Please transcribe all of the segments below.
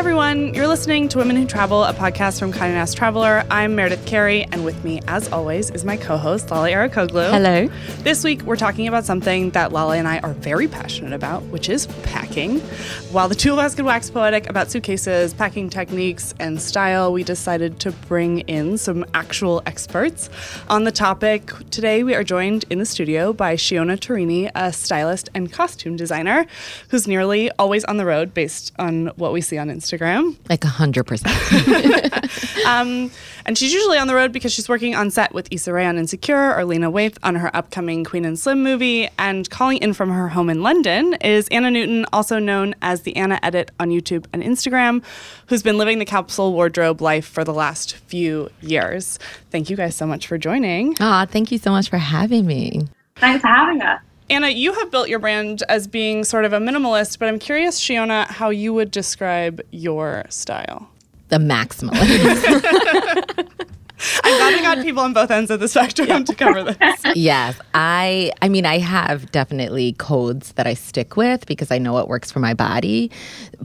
everyone. You're listening to Women Who Travel, a podcast from Condé Nast Traveler. I'm Meredith Carey, and with me, as always, is my co-host Lale Arikoglu. Hello. This week, we're talking about something that Lale and I are very passionate about, which is packing. While the two of us could wax poetic about suitcases, packing techniques, and style, we decided to bring in some actual experts on the topic. Today, we are joined in the studio by Shiona Turini, a stylist and costume designer who's nearly always on the road based on what we see on Instagram. Like a hundred percent. Um, and she's usually on the road because she's working on set with Issa Rae on Insecure or Lena Waithe on her upcoming Queen and Slim movie. And calling in from her home in London is Anna Newton, also known as the Anna Edit on YouTube and Instagram, who's been living the capsule wardrobe life for the last few years. Thank you guys so much for joining. Aw, thank you so much for having me. Thanks for having us. Anna, you have built your brand as being sort of a minimalist, but I'm curious, Shiona, how you would describe your style. The maximalist. I'm glad I got people on both ends of the spectrum to cover this. yes. I I mean I have definitely codes that I stick with because I know what works for my body,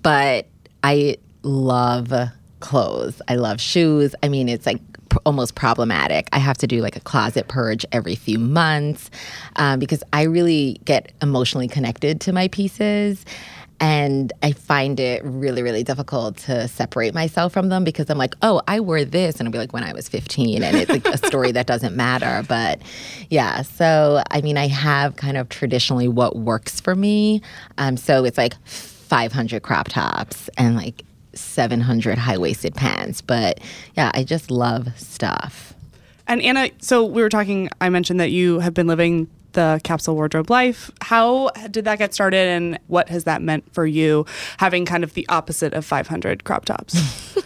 but I love clothes. I love shoes. I mean it's like almost problematic. I have to do like a closet purge every few months um, because I really get emotionally connected to my pieces. And I find it really, really difficult to separate myself from them because I'm like, oh, I wore this. And I'll be like, when I was 15. And it's like a story that doesn't matter. But yeah, so I mean, I have kind of traditionally what works for me. Um, so it's like 500 crop tops and like 700 high waisted pants. But yeah, I just love stuff. And Anna, so we were talking, I mentioned that you have been living the capsule wardrobe life. How did that get started and what has that meant for you having kind of the opposite of 500 crop tops?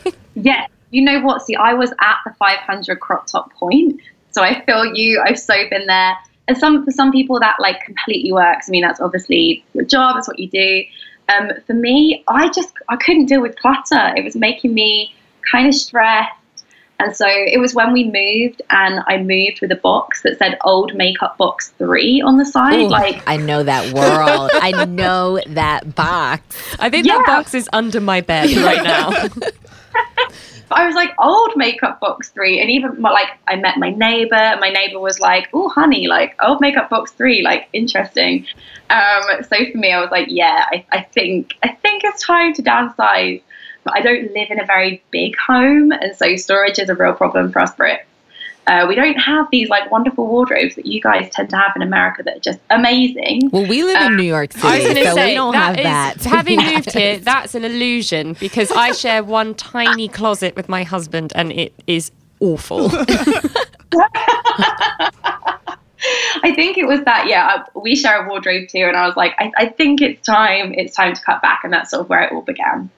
Yeah, you know what? See, I was at the 500 crop top point, so I feel you. I've so been there. And some for some people that like completely works. I mean, that's obviously your job. That's what you do. Um, for me, I just I couldn't deal with clutter. It was making me kind of stressed. And so it was when we moved, and I moved with a box that said "Old Makeup Box 3 on the side. Ooh, like, I know that world. I know that box. I think Yeah. that box is under my bed right now. But I was like, old makeup box three. And even like, I met my neighbor, and my neighbor was like, oh, honey, like, old makeup box three, like, interesting. Um, so for me, I was like, yeah, I, I think, I think it's time to downsize. But I don't live in a very big home, and so storage is a real problem for us Brits. Uh, we don't have these like wonderful wardrobes that you guys tend to have in America that are just amazing. Well, we live in New York City, I was so say we don't that have is- that. having Yes. moved here, that's an illusion because I share one tiny closet with my husband, and it is awful. I think it was that, yeah, we share a wardrobe too. And I was like, I, I think it's time, it's time to cut back. And that's sort of where it all began.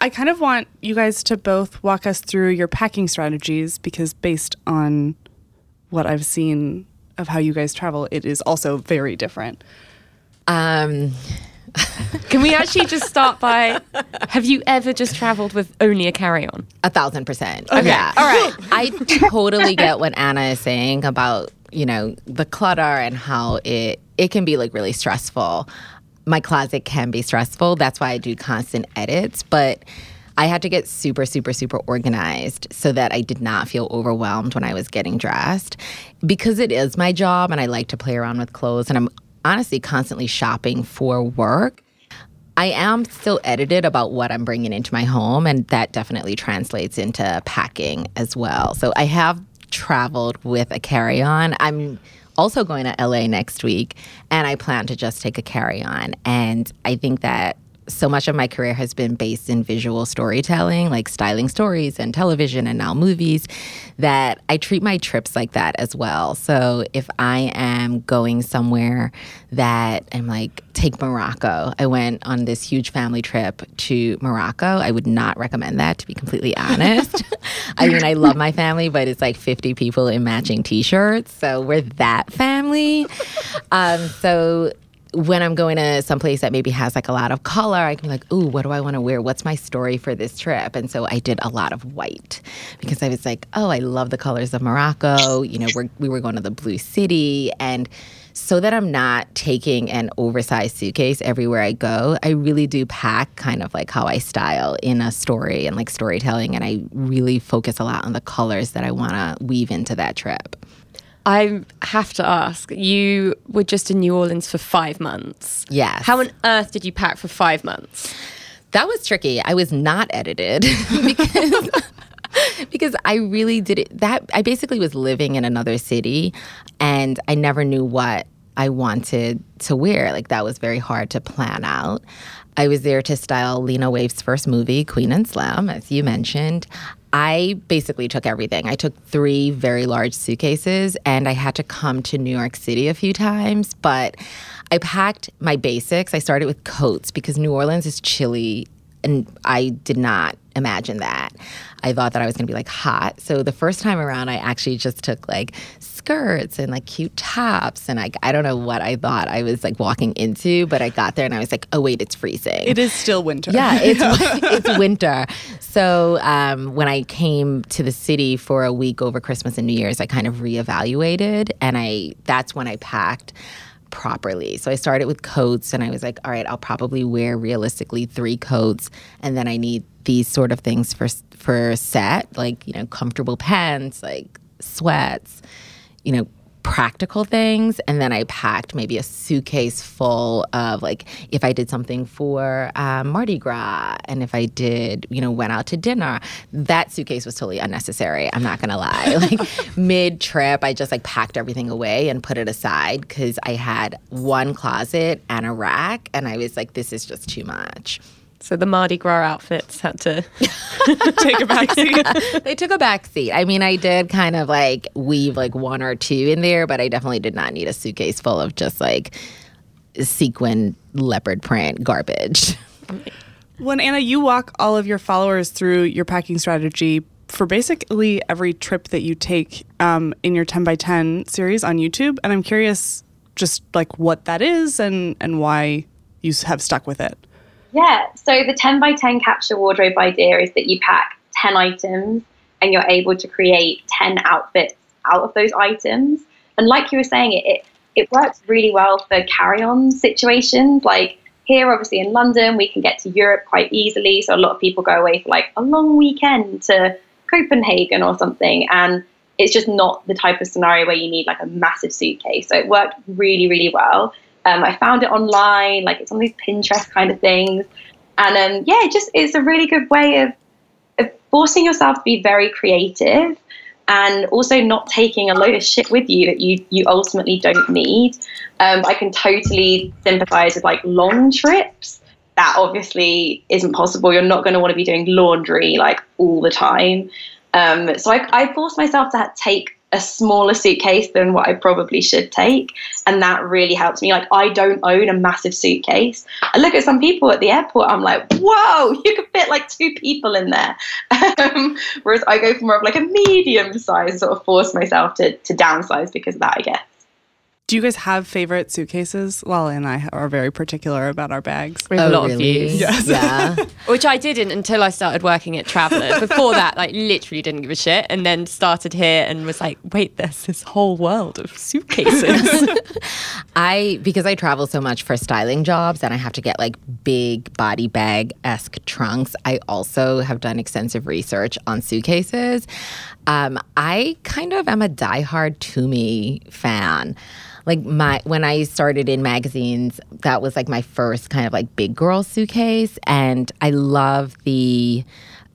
I kind of want you guys to both walk us through your packing strategies because based on what I've seen of how you guys travel, it is also very different. Um, Can we actually just start by have you ever just traveled with only a carry on? a thousand percent. Okay. Yeah. All right. I totally get what Anna is saying about you know the clutter and how it it can be like really stressful. My closet can be stressful. That's why I do constant edits, but. I had to get super, super, super organized so that I did not feel overwhelmed when I was getting dressed. Because it is my job and I like to play around with clothes, and I'm honestly constantly shopping for work. I am still edited about what I'm bringing into my home, and that definitely translates into packing as well. So I have traveled with a carry on. I'm also going to LA next week, and I plan to just take a carry on. And I think that so much of my career has been based in visual storytelling, like styling stories and television and now movies, that I treat my trips like that as well. So if I am going somewhere that I'm like, take Morocco. I went on this huge family trip to Morocco. I would not recommend that, to be completely honest. I mean, I love my family, but it's like 50 people in matching t shirts. So we're that family. Um, so when I'm going to someplace that maybe has like a lot of color, I can be like, ooh, what do I want to wear? What's my story for this trip? And so I did a lot of white because I was like, oh, I love the colors of Morocco. You know, we're, we were going to the Blue City. And so that I'm not taking an oversized suitcase everywhere I go, I really do pack kind of like how I style in a story and like storytelling. And I really focus a lot on the colors that I want to weave into that trip. I have to ask, you were just in New Orleans for five months. Yes. How on earth did you pack for five months? That was tricky. I was not edited because because I really did it that I basically was living in another city and I never knew what I wanted to wear. Like that was very hard to plan out. I was there to style Lena Waithe's first movie, Queen and Slim, as you mentioned. I basically took everything. I took three very large suitcases and I had to come to New York City a few times, but I packed my basics. I started with coats because New Orleans is chilly and I did not imagine that. I thought that I was going to be like hot. So the first time around, I actually just took like skirts and like cute tops. And like, I don't know what I thought I was like walking into, but I got there and I was like, oh, wait, it's freezing. It is still winter. Yeah, it's it's winter. So um, when I came to the city for a week over Christmas and New Year's, I kind of reevaluated, and I that's when I packed properly. So I started with coats, and I was like, all right, I'll probably wear realistically three coats, and then I need these sort of things for for a set, like you know, comfortable pants, like sweats, you know, practical things and then i packed maybe a suitcase full of like if i did something for um, mardi gras and if i did you know went out to dinner that suitcase was totally unnecessary i'm not gonna lie. Like mid trip i just like packed everything away and put it aside because i had one closet and a rack and i was like this is just too much So the Mardi Gras outfits had to. Take a back seat. they took a back seat. I mean, I did kind of like weave like one or two in there, but I definitely did not need a suitcase full of just like sequin leopard print garbage. When Anna, you walk all of your followers through your packing strategy for basically every trip that you take um, in your 10 by 10 series on YouTube. And I'm curious just like what that is and, and why you have stuck with it. Yeah, so the 10 by 10 capsule wardrobe idea is that you pack 10 items and you're able to create 10 outfits out of those items. And like you were saying, it, it, it works really well for carry on situations. Like here, obviously in London, we can get to Europe quite easily. So a lot of people go away for like a long weekend to Copenhagen or something. And it's just not the type of scenario where you need like a massive suitcase. So it worked really, really well. Um, I found it online, like it's on these Pinterest kind of things. And um, yeah, it just it's a really good way of, of forcing yourself to be very creative and also not taking a load of shit with you that you you ultimately don't need. Um, I can totally sympathize with like long trips. That obviously isn't possible. You're not going to want to be doing laundry like all the time. Um, so I, I forced myself to take a smaller suitcase than what I probably should take. And that really helps me. Like, I don't own a massive suitcase. I look at some people at the airport, I'm like, whoa, you could fit like two people in there. Um, whereas I go for more of like a medium size, sort of force myself to, to downsize because of that, I guess. Do you guys have favorite suitcases? Lale and I are very particular about our bags. We have a oh, lot of Oh, views. Yes. Yeah. Which I didn't until I started working at Traveler. Before that, like literally didn't give a shit, and then started here and was like, wait, there's this whole world of suitcases. I because I travel so much for styling jobs and I have to get like big body bag esque trunks. I also have done extensive research on suitcases. Um, I kind of am a diehard Tumi fan. Like my when I started in magazines, that was like my first kind of like big girl suitcase, and I love the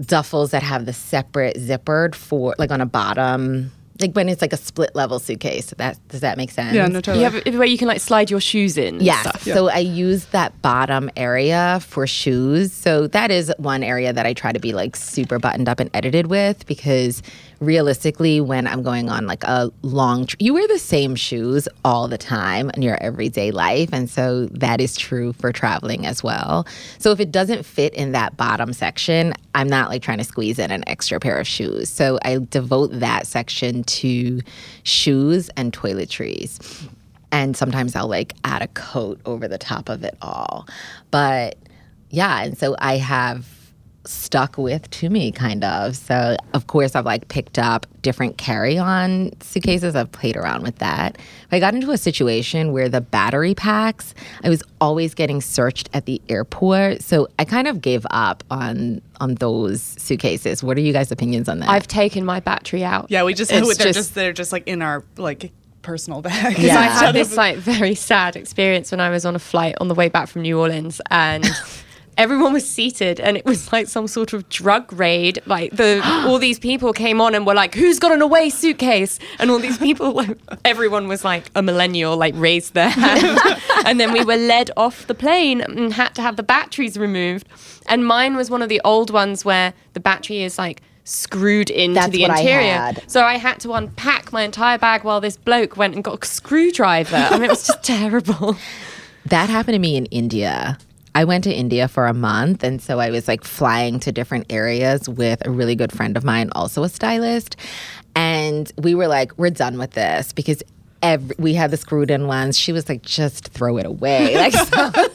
duffels that have the separate zippered for like on a bottom. Like when it's like a split level suitcase. That does that make sense? Yeah, no, totally. you have where you can like slide your shoes in. and Yes. stuff. So I use that bottom area for shoes. So that is one area that I try to be like super buttoned up and edited with because realistically, when I'm going on like a long, tr- you wear the same shoes all the time in your everyday life. And so that is true for traveling as well. So if it doesn't fit in that bottom section, I'm not like trying to squeeze in an extra pair of shoes. So I devote that section to shoes and toiletries and sometimes I'll like add a coat over the top of it all. But yeah, and so I have stuck with Tumi kind of so of course i've like picked up different carry-on suitcases i've played around with that but i got into a situation where the battery packs i was always getting searched at the airport so i kind of gave up on on those suitcases what are you guys opinions on that I've taken my battery out. Yeah, we just It's they're just, just- they're just like in our like personal bag. Yeah. I had this like very sad experience when I was on a flight on the way back from New Orleans and everyone was seated and it was like some sort of drug raid. Like the all these people came on and were like, Who's got an away suitcase? And all these people like everyone was like a millennial, like raised their hand. and then we were led off the plane and had to have the batteries removed. And mine was one of the old ones where the battery is like screwed into That's the what I interior. had. So I had to unpack my entire bag while this bloke went and got a screwdriver. I mean, it was just terrible. That happened to me in India. I went to India for a month, and so I was like flying to different areas with a really good friend of mine, also a stylist. And we were like, we're done with this because every, we had the screwed in ones. She was like, just throw it away. Like, so.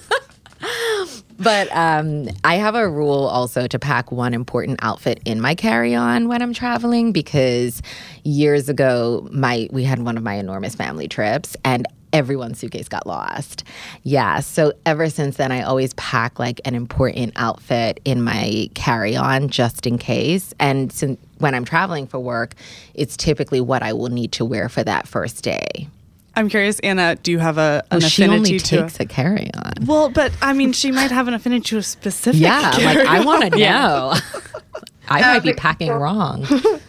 But um, I have a rule also to pack one important outfit in my carry-on when I'm traveling because years ago, my we had one of my enormous family trips and everyone's suitcase got lost. Yeah, so ever since then, I always pack like an important outfit in my carry-on just in case. And since when I'm traveling for work, it's typically what I will need to wear for that first day. I'm curious, Anna. Do you have a an Well, she affinity only to? takes a carry-on. well, but I mean, she might have an affinity to a specific. Yeah, like I want to know. I might be um, packing wrong.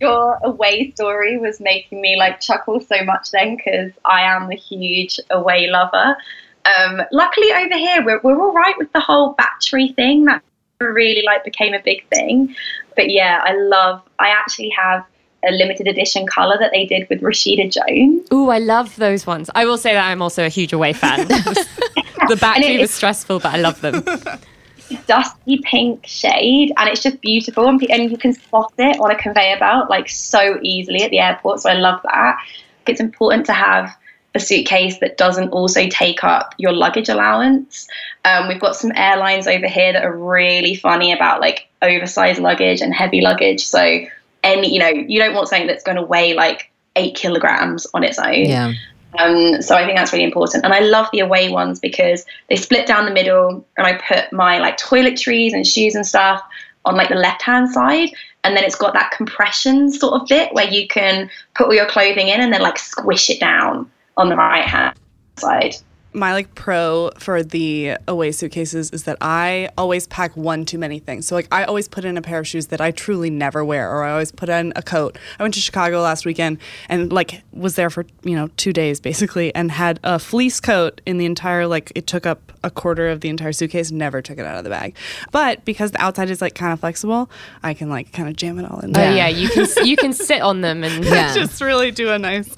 your away story was making me like chuckle so much then because I am a huge away lover. Um, luckily over here we're, we're all right with the whole battery thing that really like became a big thing. But yeah, I love. I actually have a limited edition color that they did with Rashida Jones. Ooh, I love those ones. I will say that I'm also a huge away fan. the battery it was stressful, but I love them. dusty pink shade and it's just beautiful and, and you can spot it on a conveyor belt like so easily at the airport so i love that. It's important to have a suitcase that doesn't also take up your luggage allowance. Um, we've got some airlines over here that are really funny about like oversized luggage and heavy luggage so any you know you don't want something that's going to weigh like eight kilograms on its own. Yeah. Um, so I think that's really important. And I love the away ones because they split down the middle and I put my like toiletries and shoes and stuff on like the left hand side. And then it's got that compression sort of bit where you can put all your clothing in and then like squish it down on the right hand side. My like pro for the away suitcases is that I always pack one too many things. So like I always put in a pair of shoes that I truly never wear, or I always put in a coat. I went to Chicago last weekend and like was there for you know two days basically, and had a fleece coat in the entire like it took up a quarter of the entire suitcase. Never took it out of the bag, but because the outside is like kind of flexible, I can like kind of jam it all in Oh there. yeah, you can you can sit on them and Yeah. Just really do a nice.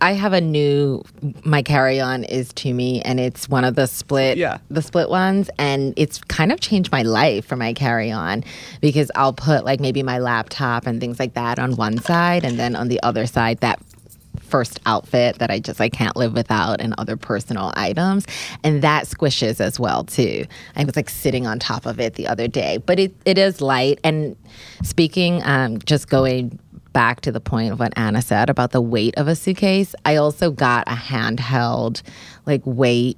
I have a new my carry on is Tumi and it's one of the split Yeah. the split ones and it's kind of changed my life for my carry on because I'll put like maybe my laptop and things like that on one side and then on the other side that first outfit that I just I can't live without and other personal items and that squishes as well too. I was like sitting on top of it the other day, but it, it is light and speaking um, just going back to the point of what Anna said about the weight of a suitcase, I also got a handheld like weight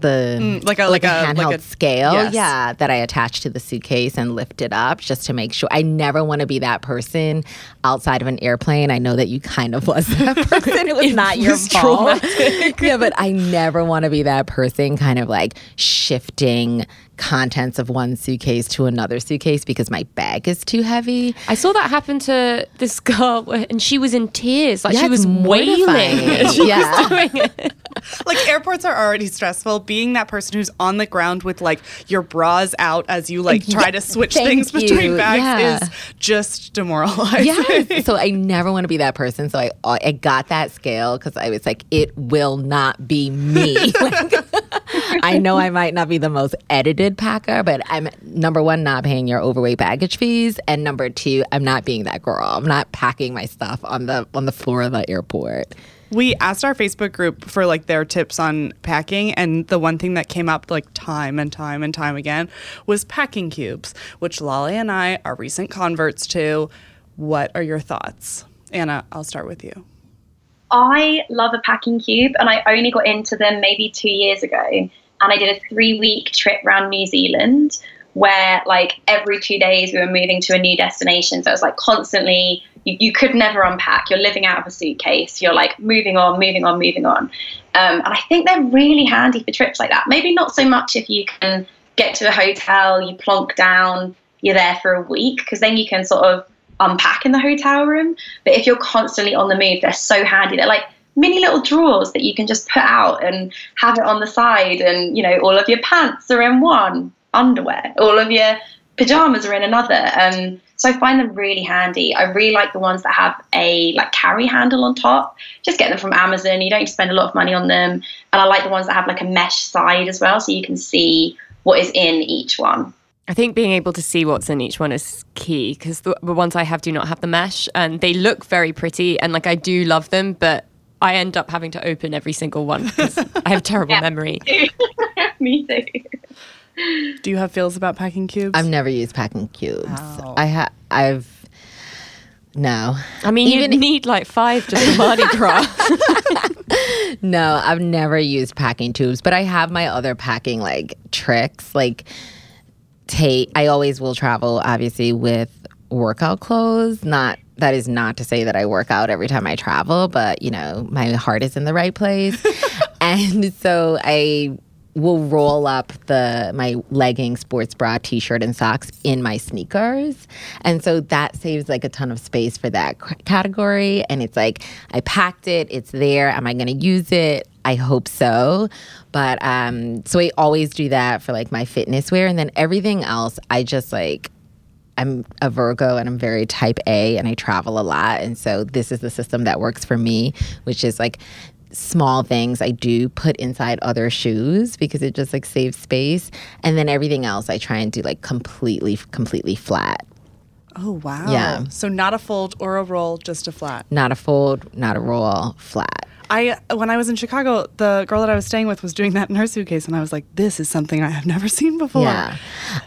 the Mm, like a- like a- handheld like a- scale, yes. yeah, that I attach to the suitcase and lift it up just to make sure. I never want to be that person outside of an airplane. I know that you kind of was that person. It was not your fault. yeah, but I never want to be that person, kind of like shifting contents of one suitcase to another suitcase because my bag is too heavy. I saw that happen to this girl, and she was in tears, like Yeah, she was it's wailing. She Yeah. was doing it. like airports are already stressful being that person who's on the ground with like your bras out as you like try to switch thank things between bags Yeah. is just demoralizing Yes. so I never want to be that person. So I I got that scale because I was like, it will not be me. Like, I know I might not be the most edited packer, but I'm number one, not paying your overweight baggage fees, and number two, I'm not being that girl. I'm not packing my stuff on the on the floor of the airport. We asked our Facebook group for like their tips on packing, and the one thing that came up like time and time and time again was packing cubes, which Lale and I are recent converts to. What are your thoughts? Anna, I'll start with you. I love a packing cube, and I only got into them maybe two years ago. And I did a three week trip around New Zealand where, like, every two days we were moving to a new destination. So it was like constantly, you, you could never unpack. You're living out of a suitcase. You're like moving on, moving on, moving on. Um, and I think they're really handy for trips like that. Maybe not so much if you can get to a hotel, you plonk down, you're there for a week, because then you can sort of unpack in the hotel room. But if you're constantly on the move, they're so handy. They're like mini little drawers that you can just put out and have it on the side. And, you know, all of your pants are in one underwear, all of your pajamas are in another. Um, so I find them really handy. I really like the ones that have a like carry handle on top. Just get them from Amazon. You don't spend a lot of money on them. And I like the ones that have like a mesh side as well, so you can see what is in each one. I think being able to see what's in each one is key because the, the, ones I have do not have the mesh and they look very pretty and like I do love them, but I end up having to open every single one because I have terrible memory. Me too. Do you have feels about packing cubes? I've never used packing cubes. I have. I've no. I mean, you need like five just for Mardi Gras. no, I've never used packing cubes, but I have my other packing like tricks. Like, take. I always will travel, obviously, with workout clothes. Not that is not to say that I work out every time I travel, but you know, my heart is in the right place. and so I will roll up the my legging, sports bra, t-shirt, and socks in my sneakers, and so that saves like a ton of space for that category. And it's like I packed it; it's there. Am I going to use it? I hope so. But um, so I always do that for like my fitness wear, and then everything else, I just like I'm a Virgo and I'm very type A and I travel a lot. And so this is the system that works for me, which is like small things I do put inside other shoes because it just like saves space. And then everything else I try and do like completely, completely flat. Oh, wow. Yeah. So not a fold or a roll, just a flat. Not a fold, not a roll, flat. I when I was in Chicago, the girl that I was staying with was doing that in her suitcase, and I was like, "This is something I have never seen before." Yeah,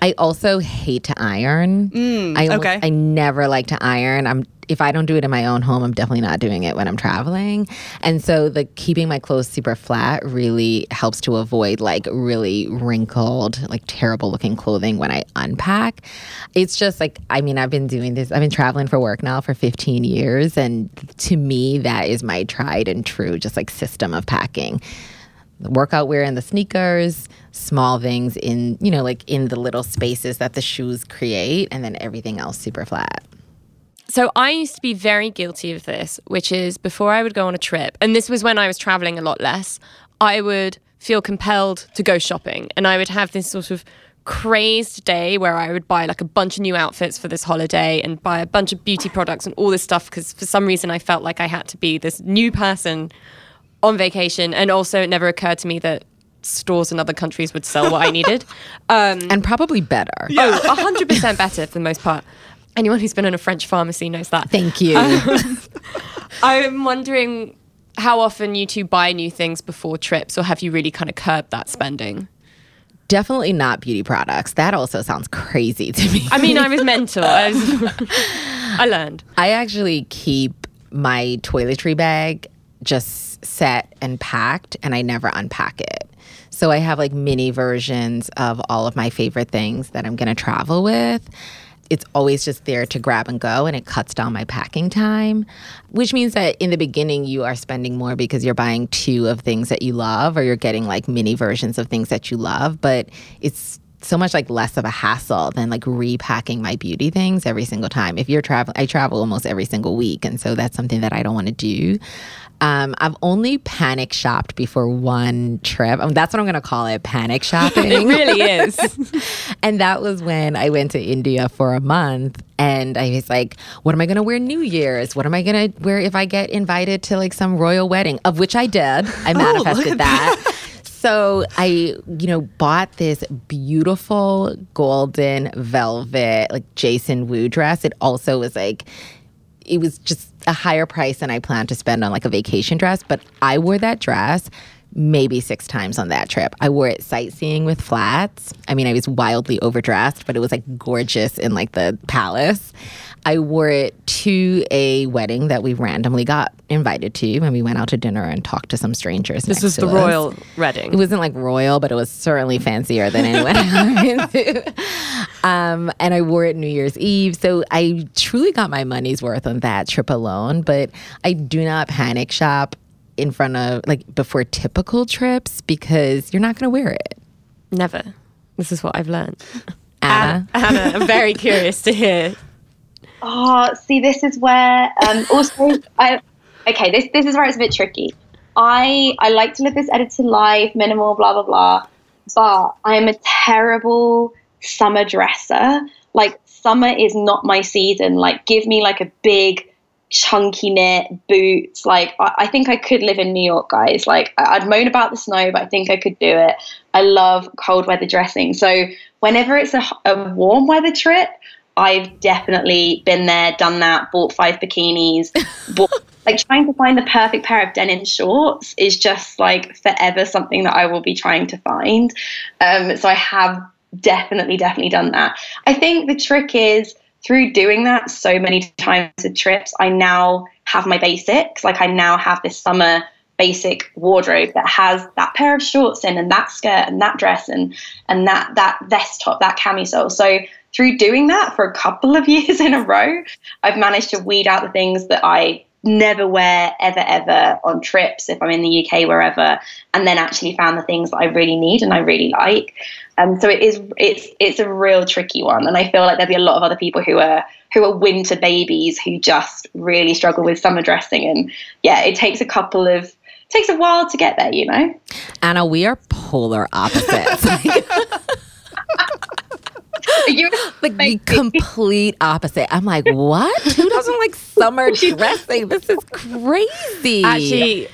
I also hate to iron. Mm, I okay. I never like to iron. I'm if I don't do it in my own home, I'm definitely not doing it when I'm traveling. And so the keeping my clothes super flat really helps to avoid like really wrinkled, like terrible looking clothing when I unpack. It's just like I mean, I've been doing this. I've been traveling for work now for 15 years and to me that is my tried and true just like system of packing the workout wear and the sneakers, small things in, you know, like in the little spaces that the shoes create, and then everything else super flat. So I used to be very guilty of this, which is before I would go on a trip, and this was when I was traveling a lot less, I would feel compelled to go shopping. And I would have this sort of crazed day where I would buy like a bunch of new outfits for this holiday and buy a bunch of beauty products and all this stuff because for some reason I felt like I had to be this new person on vacation. And also, it never occurred to me that stores in other countries would sell what I needed. Um, and probably better. Yeah. Oh, 100% better for the most part. Anyone who's been in a French pharmacy knows that. Thank you. Um, I'm wondering how often you two buy new things before trips, or have you really kind of curbed that spending? Definitely not beauty products. That also sounds crazy to me. I mean, I was mental. I, was, I learned. I actually keep my toiletry bag just set and packed, and I never unpack it. So I have like mini versions of all of my favorite things that I'm going to travel with it's always just there to grab and go and it cuts down my packing time which means that in the beginning you are spending more because you're buying two of things that you love or you're getting like mini versions of things that you love but it's so much like less of a hassle than like repacking my beauty things every single time. If you're traveling i travel almost every single week and so that's something that i don't want to do um, I've only panic shopped before one trip. Mean, that's what I'm going to call it panic shopping. it really is. and that was when I went to India for a month. And I was like, what am I going to wear New Year's? What am I going to wear if I get invited to like some royal wedding? Of which I did. I manifested oh, that. that. So I, you know, bought this beautiful golden velvet, like Jason Wu dress. It also was like, it was just a higher price than I planned to spend on like a vacation dress. But I wore that dress maybe six times on that trip. I wore it sightseeing with flats. I mean, I was wildly overdressed, but it was like gorgeous in like the palace. I wore it to a wedding that we randomly got invited to, and we went out to dinner and talked to some strangers. This was the us. royal wedding. It wasn't like royal, but it was certainly fancier than anyone I've been to. Um, and I wore it New Year's Eve. So I truly got my money's worth on that trip alone. But I do not panic shop in front of, like, before typical trips because you're not going to wear it. Never. This is what I've learned. Anna. Anna, I'm very curious to hear. Oh, see, this is where um, also I okay. This this is where it's a bit tricky. I I like to live this edited life, minimal, blah blah blah. But I am a terrible summer dresser. Like summer is not my season. Like give me like a big chunky knit boots. Like I, I think I could live in New York, guys. Like I- I'd moan about the snow, but I think I could do it. I love cold weather dressing. So whenever it's a, a warm weather trip, I've definitely been there, done that, bought five bikinis, bought, like trying to find the perfect pair of denim shorts is just like forever something that I will be trying to find. Um, so I have definitely, definitely done that. I think the trick is through doing that so many times with trips, I now have my basics. Like I now have this summer basic wardrobe that has that pair of shorts in and that skirt and that dress and and that that vest top, that camisole. So through doing that for a couple of years in a row, I've managed to weed out the things that I never wear ever ever on trips if I'm in the UK wherever and then actually found the things that I really need and I really like um, so it is it's it's a real tricky one and I feel like there'll be a lot of other people who are who are winter babies who just really struggle with summer dressing and yeah it takes a couple of takes a while to get there you know Anna, we are polar opposites. you like the complete opposite. I'm like, what? Who doesn't like summer dressing? This is crazy. Actually,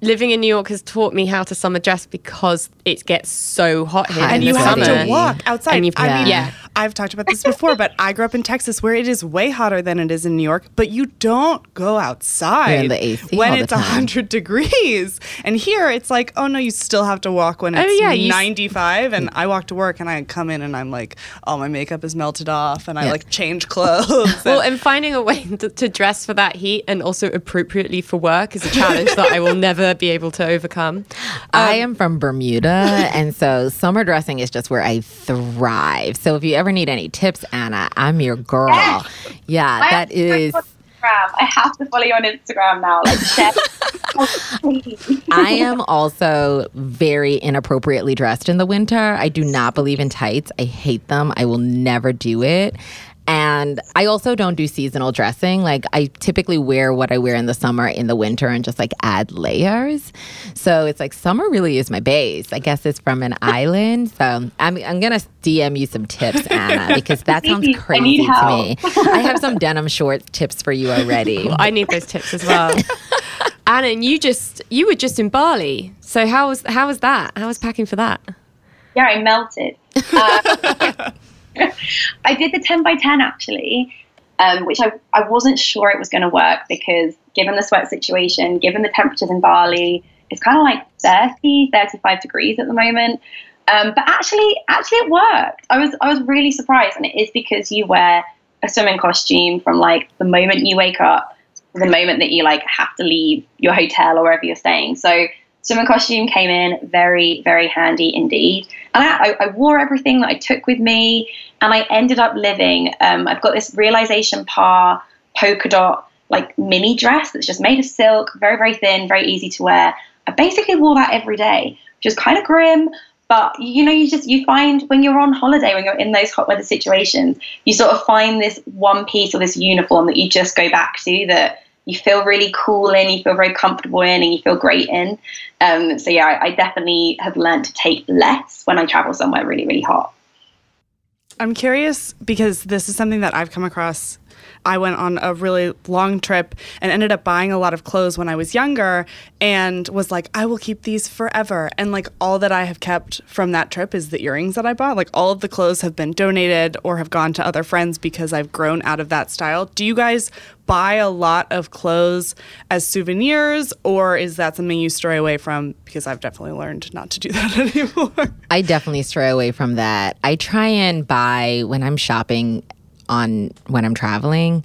living in New York has taught me how to summer dress because it gets so hot here. And in you the have summer. to walk outside. And you- I mean, Yeah. I've talked about this before, but I grew up in Texas where it is way hotter than it is in New York, but you don't go outside in the AC when all the it's time. 100 degrees. And here it's like, oh no, you still have to walk when Oh, it's yeah, you s- 95. And I walk to work and I come in and I'm like, oh, my makeup is melted off and I Yeah. like change clothes. Well, and- and finding a way to, to dress for that heat and also appropriately for work is a challenge that I will never be able to overcome. I um, am from Bermuda, and so summer dressing is just where I thrive. So if you ever need any tips, Anna, I'm your girl. Yes. Yeah, I that have to follow you is. I have to follow you on Instagram now like share. I am also very inappropriately dressed in the winter. I do not believe in tights. I hate them. I will never do it. And I also don't do seasonal dressing. Like I typically wear what I wear in the summer in the winter and just like add layers. So it's like summer really is my base. I guess it's from an island. So I'm I'm gonna DM you some tips, Anna, because that sounds Please, I crazy need to help. me. I have some denim short tips for you already. I need those tips as well. Anna, and you just you were just in Bali. So how was how was that? How was packing for that? Yeah, I melted. Uh, I did the 10 by 10 actually, um, which I, I wasn't sure it was going to work because given the sweat situation, given the temperatures in Bali, it's kind of like 30, 35 degrees at the moment. Um, but actually, actually it worked. I was, I was really surprised. And it is because you wear a swimming costume from like the moment you wake up the moment that you like have to leave your hotel or wherever you're staying. So swimming costume came in very, very handy indeed. And I, I, I wore everything that I took with me, and I ended up living. Um, I've got this realization par polka dot like mini dress that's just made of silk, very, very thin, very easy to wear. I basically wore that every day, which is kind of grim. But you know, you just you find when you're on holiday, when you're in those hot weather situations, you sort of find this one piece or this uniform that you just go back to that you feel really cool in, you feel very comfortable in, and you feel great in. Um, so yeah, I, I definitely have learned to take less when I travel somewhere really, really hot. I'm curious because this is something that I've come across I went on a really long trip and ended up buying a lot of clothes when I was younger and was like, I will keep these forever. And like all that I have kept from that trip is the earrings that I bought. Like all of the clothes have been donated or have gone to other friends because I've grown out of that style. Do you guys buy a lot of clothes as souvenirs or is that something you stray away from? Because I've definitely learned not to do that anymore. I definitely stray away from that. I try and buy when I'm shopping on when I'm traveling.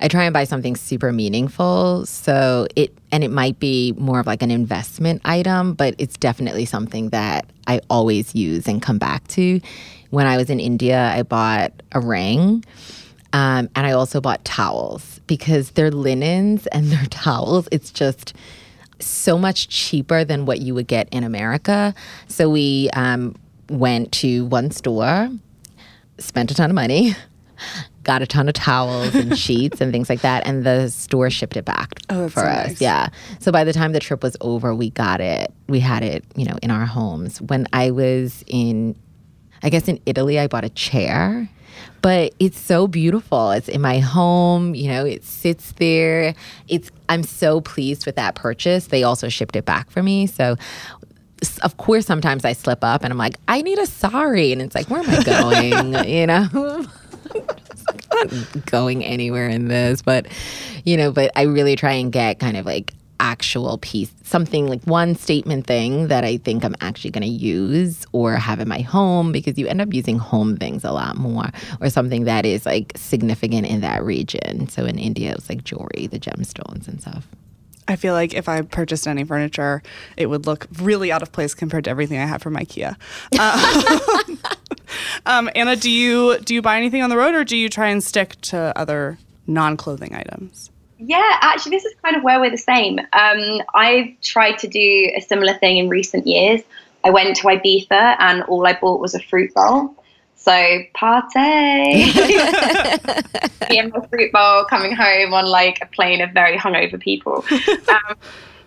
I try and buy something super meaningful. So it and it might be more of like an investment item, but it's definitely something that I always use and come back to. When I was in India, I bought a ring. Um, and I also bought towels because their linens and their towels, it's just so much cheaper than what you would get in America. So we um, went to one store, spent a ton of money, got a ton of towels and sheets and things like that, and the store shipped it back Oh, for so us. nice. Yeah. So by the time the trip was over, we got it. We had it, you know, in our homes. When I was in, I guess in Italy, I bought a chair. But it's so beautiful. It's in my home, you know, it sits there. It's I'm so pleased with that purchase. They also shipped it back for me. So of course sometimes I slip up and I'm like, I need a sorry. And it's like, where am I going? you know? Not going anywhere in this, but you know, but I really try and get kind of like actual piece, something like one statement thing that I think I'm actually going to use or have in my home because you end up using home things a lot more or something that is like significant in that region. So in India, it was like jewelry, the gemstones and stuff. I feel like if I purchased any furniture, it would look really out of place compared to everything I have from IKEA. Uh, um, Anna, do you do you buy anything on the road, or do you try and stick to other non-clothing items? Yeah, actually, this is kind of where we're the same. Um, I've tried to do a similar thing in recent years. I went to Ibiza and all I bought was a fruit bowl. So party! Me and my fruit bowl coming home on like a plane of very hungover people. Um,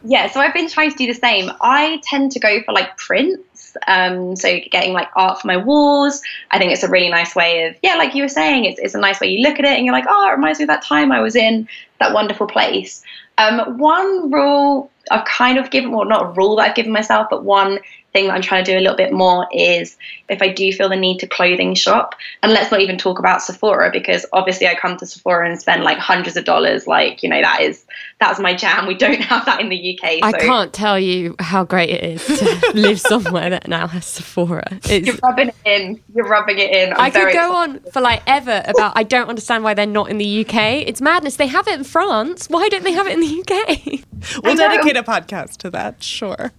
yeah, so I've been trying to do the same. I tend to go for like prints. Um, so getting like art for my walls. I think it's a really nice way of, yeah, like you were saying, it's, it's a nice way you look at it and you're like, oh, it reminds me of that time I was in that wonderful place. Um, one rule I've kind of given, well, not a rule that I've given myself, but one thing that I'm trying to do a little bit more is if I do feel the need to clothing shop, and let's not even talk about Sephora because obviously I come to Sephora and spend like hundreds of dollars. Like, you know, that is that's my jam. We don't have that in the UK. I can't tell you how great it is to live somewhere that now has Sephora. It's, You're rubbing it in. You're rubbing it in. I'm I could go excited. on for like ever about I don't understand why they're not in the UK. It's madness. They have it in France. Why don't they have it in the UK? We'll dedicate a podcast to that. Sure.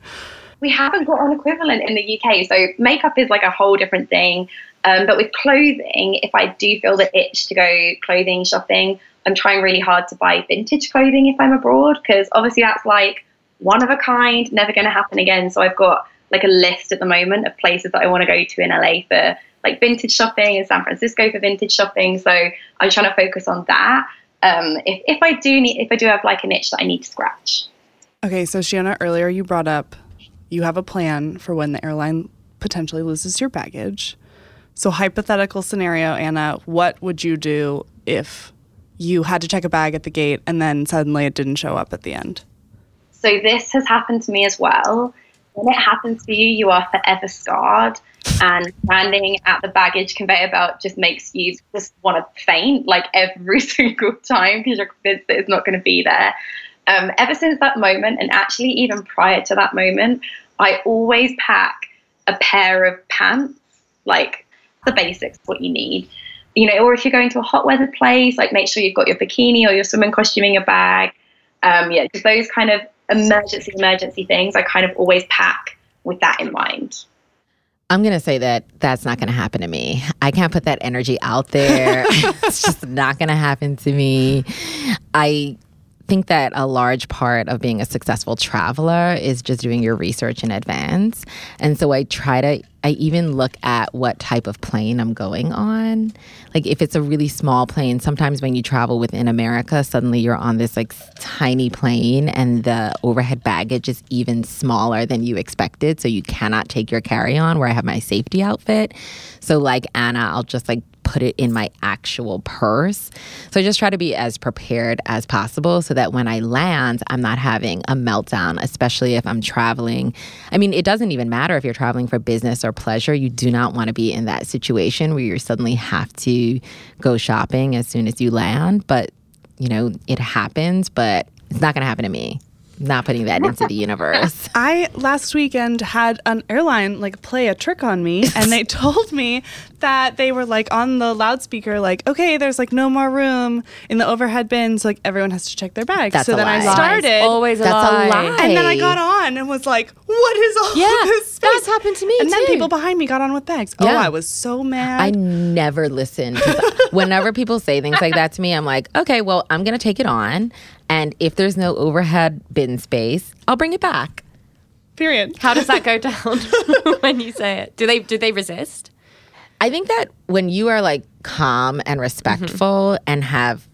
We haven't got an equivalent in the UK. So makeup is like a whole different thing. Um, but with clothing, if I do feel the itch to go clothing shopping, I'm trying really hard to buy vintage clothing if I'm abroad because obviously that's like one of a kind, never going to happen again. So I've got like a list at the moment of places that I want to go to in LA for like vintage shopping and San Francisco for vintage shopping. So I'm trying to focus on that. Um, if, if I do need, if I do have like an itch that I need to scratch. Okay, so Shiona, earlier you brought up you have a plan for when the airline potentially loses your baggage. So, hypothetical scenario, Anna, what would you do if you had to check a bag at the gate and then suddenly it didn't show up at the end? So this has happened to me as well. When it happens to you, you are forever scarred, and standing at the baggage conveyor belt just makes you just want to faint like every single time because you're convinced that it's not going to be there. Um, ever since that moment, and actually even prior to that moment, I always pack a pair of pants, like the basics, what you need. You know, or if you're going to a hot weather place, like make sure you've got your bikini or your swimming costume in your bag um, yeah, just those kind of emergency, emergency things I kind of always pack with that in mind. I'm going to say that that's not going to happen to me. I can't put that energy out there. it's just not going to happen to me. I think that a large part of being a successful traveler is just doing your research in advance. And so I try to I even look at what type of plane I'm going on. Like if it's a really small plane, sometimes when you travel within America, suddenly you're on this like tiny plane and the overhead baggage is even smaller than you expected. So you cannot take your carry on where I have my safety outfit. So, like Anna, I'll just like put it in my actual purse. So I just try to be as prepared as possible so that when I land, I'm not having a meltdown, especially if I'm traveling. I mean, it doesn't even matter if you're traveling for business or pleasure. You do not want to be in that situation where you suddenly have to go shopping as soon as you land. But, you know, it happens, but it's not going to happen to me not putting that into the universe. I last weekend had an airline like play a trick on me and they told me that they were like on the loudspeaker like okay there's like no more room in the overhead bins like everyone has to check their bags. That's so a then lie. I started Always a That's lie. a lie. and then I got on and was like what is all Yeah, this space? That's happened to me And then people behind me got on with bags. Oh, I was so mad. I never listen. 'cause Whenever people say things like that to me, I'm like, okay, well, I'm going to take it on. And if there's no overhead bin space, I'll bring it back. Period. How does that go down when you say it? Do they do they resist? I think that when you are like calm and respectful and have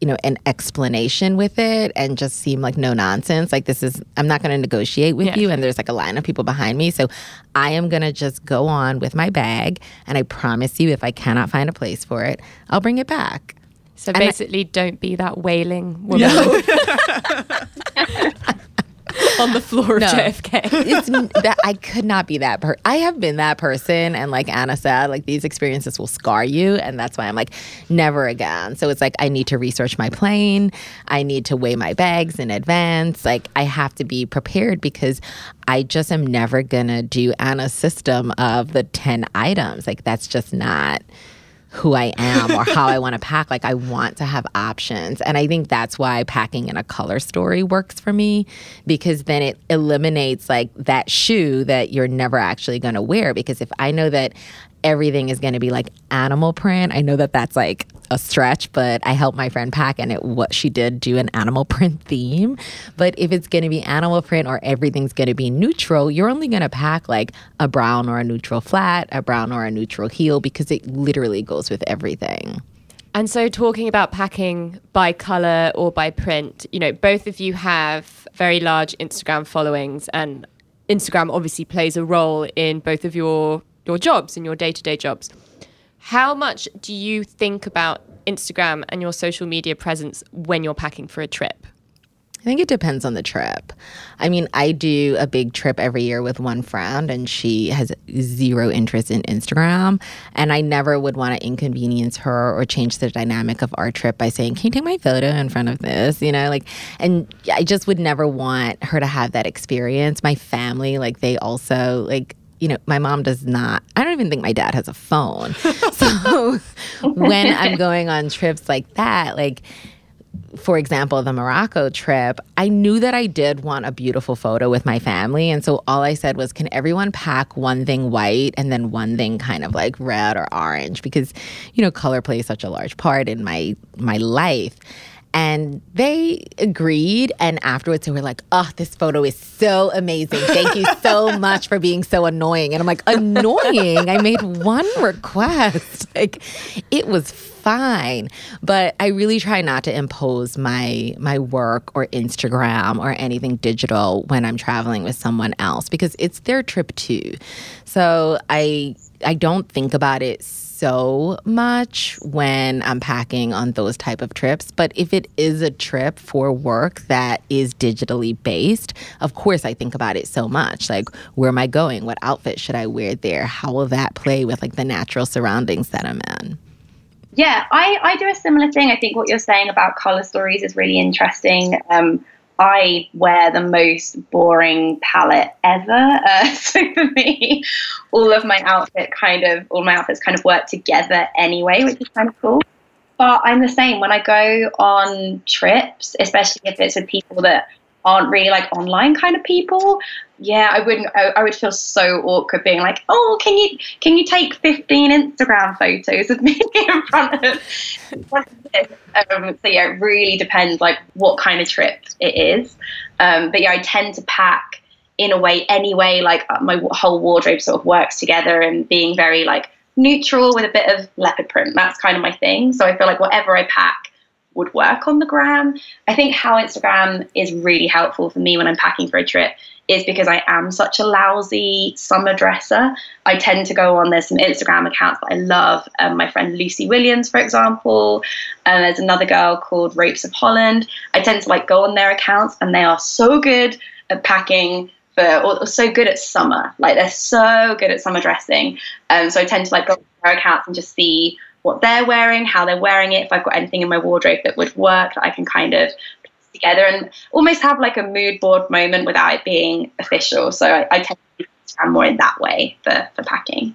you know an explanation with it and just seem like no nonsense. Like this is i'm not going to negotiate with Yeah. you and there's like a line of people behind me. So i am going to just go on with my bag and i promise you if i cannot find a place for it i'll bring it back. So I- basically, don't be that wailing woman on the floor of No. JFK. it's that I could not be that person. I have been that person and like Anna said like these experiences will scar you and that's why I'm like never again. So it's like I need to research my plane, I need to weigh my bags in advance. Like I have to be prepared because I just am never going to do Anna's system of the 10 items. Like that's just not who I am or how I want to pack. Like I want to have options. And I think that's why packing in a color story works for me because then it eliminates like that shoe that you're never actually going to wear because if I know that everything is going to be like animal print, I know that that's like a stretch, but I helped my friend pack and it what she did do an animal print theme. But if it's going to be animal print or everything's going to be neutral, you're only going to pack like a brown or a neutral flat, a brown or a neutral heel because it literally goes with everything. And so, talking about packing by color or by print, you know, both of you have very large Instagram followings, and Instagram obviously plays a role in both of your your jobs and your day to day jobs. How much do you think about Instagram and your social media presence when you're packing for a trip? I think it depends on the trip. I mean, I do a big trip every year with one friend, and she has zero interest in Instagram. And I never would want to inconvenience her or change the dynamic of our trip by saying, Can you take my photo in front of this? You know, like, and I just would never want her to have that experience. My family, like, they also, like, you know, my mom does not, I don't even think my dad has a phone. so when I'm going on trips like that, like, for example, the Morocco trip, I knew that I did want a beautiful photo with my family. And so all I said was, can everyone pack one thing white and then one thing kind of like red or orange? Because, you know, color plays such a large part in my my life. And they agreed. And afterwards, they were like, oh, this photo is so amazing. Thank you so much for being so annoying. And I'm like, annoying? I made one request. Like, it was fine. But I really try not to impose my my work or Instagram or anything digital when I'm traveling with someone else because it's their trip too. So I I don't think about it so much when I'm packing on those type of trips. But if it is a trip for work that is digitally based, of course I think about it so much. Like, where am I going? What outfit should I wear there? How will that play with like the natural surroundings that I'm in? Yeah, I, I do a similar thing. I think what you're saying about color stories is really interesting. Um, I wear the most boring palette ever. Uh, so for me, all of my outfit kind of, all my outfits kind of work together anyway, which is kind of cool. But I'm the same when I go on trips, especially if it's with people that aren't really like online kind of people. Yeah, I wouldn't. I, I would feel so awkward being like, "Oh, can you can you take 15 Instagram photos of me in front of?" in this?" Um, so yeah, it really depends like what kind of trip it is. Um, but yeah, I tend to pack in a way anyway. Like uh, my whole wardrobe sort of works together and being very like neutral with a bit of leopard print. That's kind of my thing. So I feel like whatever I pack would work on the gram. I think how Instagram is really helpful for me when I'm packing for a trip is because I am such a lousy summer dresser. I tend to go on, there's some Instagram accounts that I love. Um, my friend Lucy Williams, for example, and there's another girl called Ropes of Holland. I tend to like go on their accounts and they are so good at packing for, or, so good at summer. Like they're so good at summer dressing. Um, so I tend to like go on their accounts and just see what they're wearing, how they're wearing it, if I've got anything in my wardrobe that would work that I can kind of put together and almost have like a mood board moment without it being official. So I, I tend to Instagram more in that way for, for packing.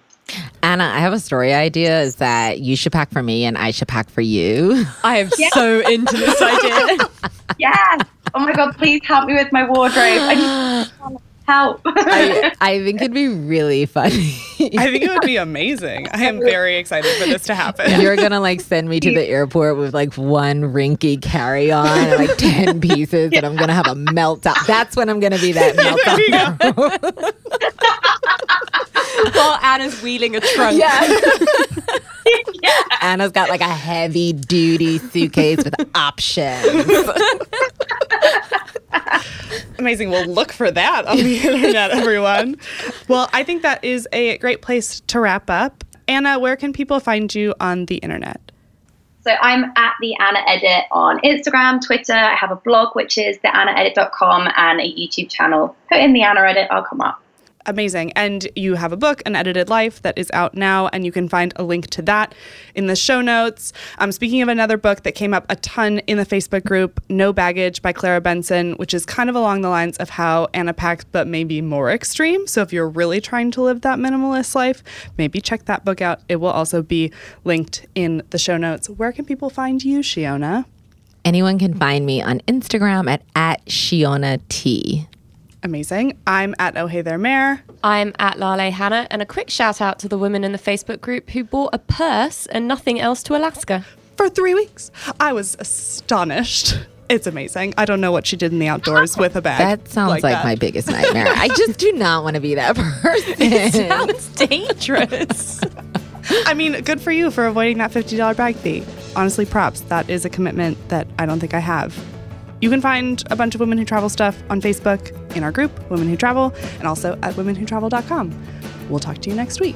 Anna, I have a story idea is that you should pack for me and I should pack for you. I am yeah. so into this idea. yes. Oh my God, please help me with my wardrobe. I help. I, I, think it'd be really funny. I think it would be amazing. I am very excited for this to happen. You're gonna like send me to the airport with like one rinky carry on and like 10 pieces, yeah. and I'm gonna have a meltdown. That's when I'm gonna be that meltdown. While Anna's wheeling a trunk. Yeah. yeah. Anna's got like a heavy duty suitcase with options. Amazing. We'll look for that on the internet, everyone. Well, I think that is a great place to wrap up. Anna, where can people find you on the internet? So I'm at the Anna Edit on Instagram, Twitter. I have a blog, which is theannaedit.com, and a YouTube channel. Put in the Anna Edit, I'll come up amazing. And you have a book, An Edited Life, that is out now, and you can find a link to that in the show notes. Um, speaking of another book that came up a ton in the Facebook group, No Baggage by Clara Bensen, which is kind of along the lines of how Anna packs, but maybe more extreme. So if you're really trying to live that minimalist life, maybe check that book out. It will also be linked in the show notes. Where can people find you, Shiona? Anyone can find me on Instagram at, at Shiona T. Amazing. I'm at Oh Hey There Mayor. I'm at Lale Hannah. And a quick shout out to the women in the Facebook group who bought a purse and nothing else to Alaska. For three weeks. I was astonished. It's amazing. I don't know what she did in the outdoors with a bag. That sounds like, like that. my biggest nightmare. I just do not want to be that person. it sounds dangerous. I mean, good for you for avoiding that $50 bag fee. Honestly, props. That is a commitment that I don't think I have. You can find a bunch of Women Who Travel stuff on Facebook in our group, Women Who Travel, and also at womenwhotravel.com. We'll talk to you next week.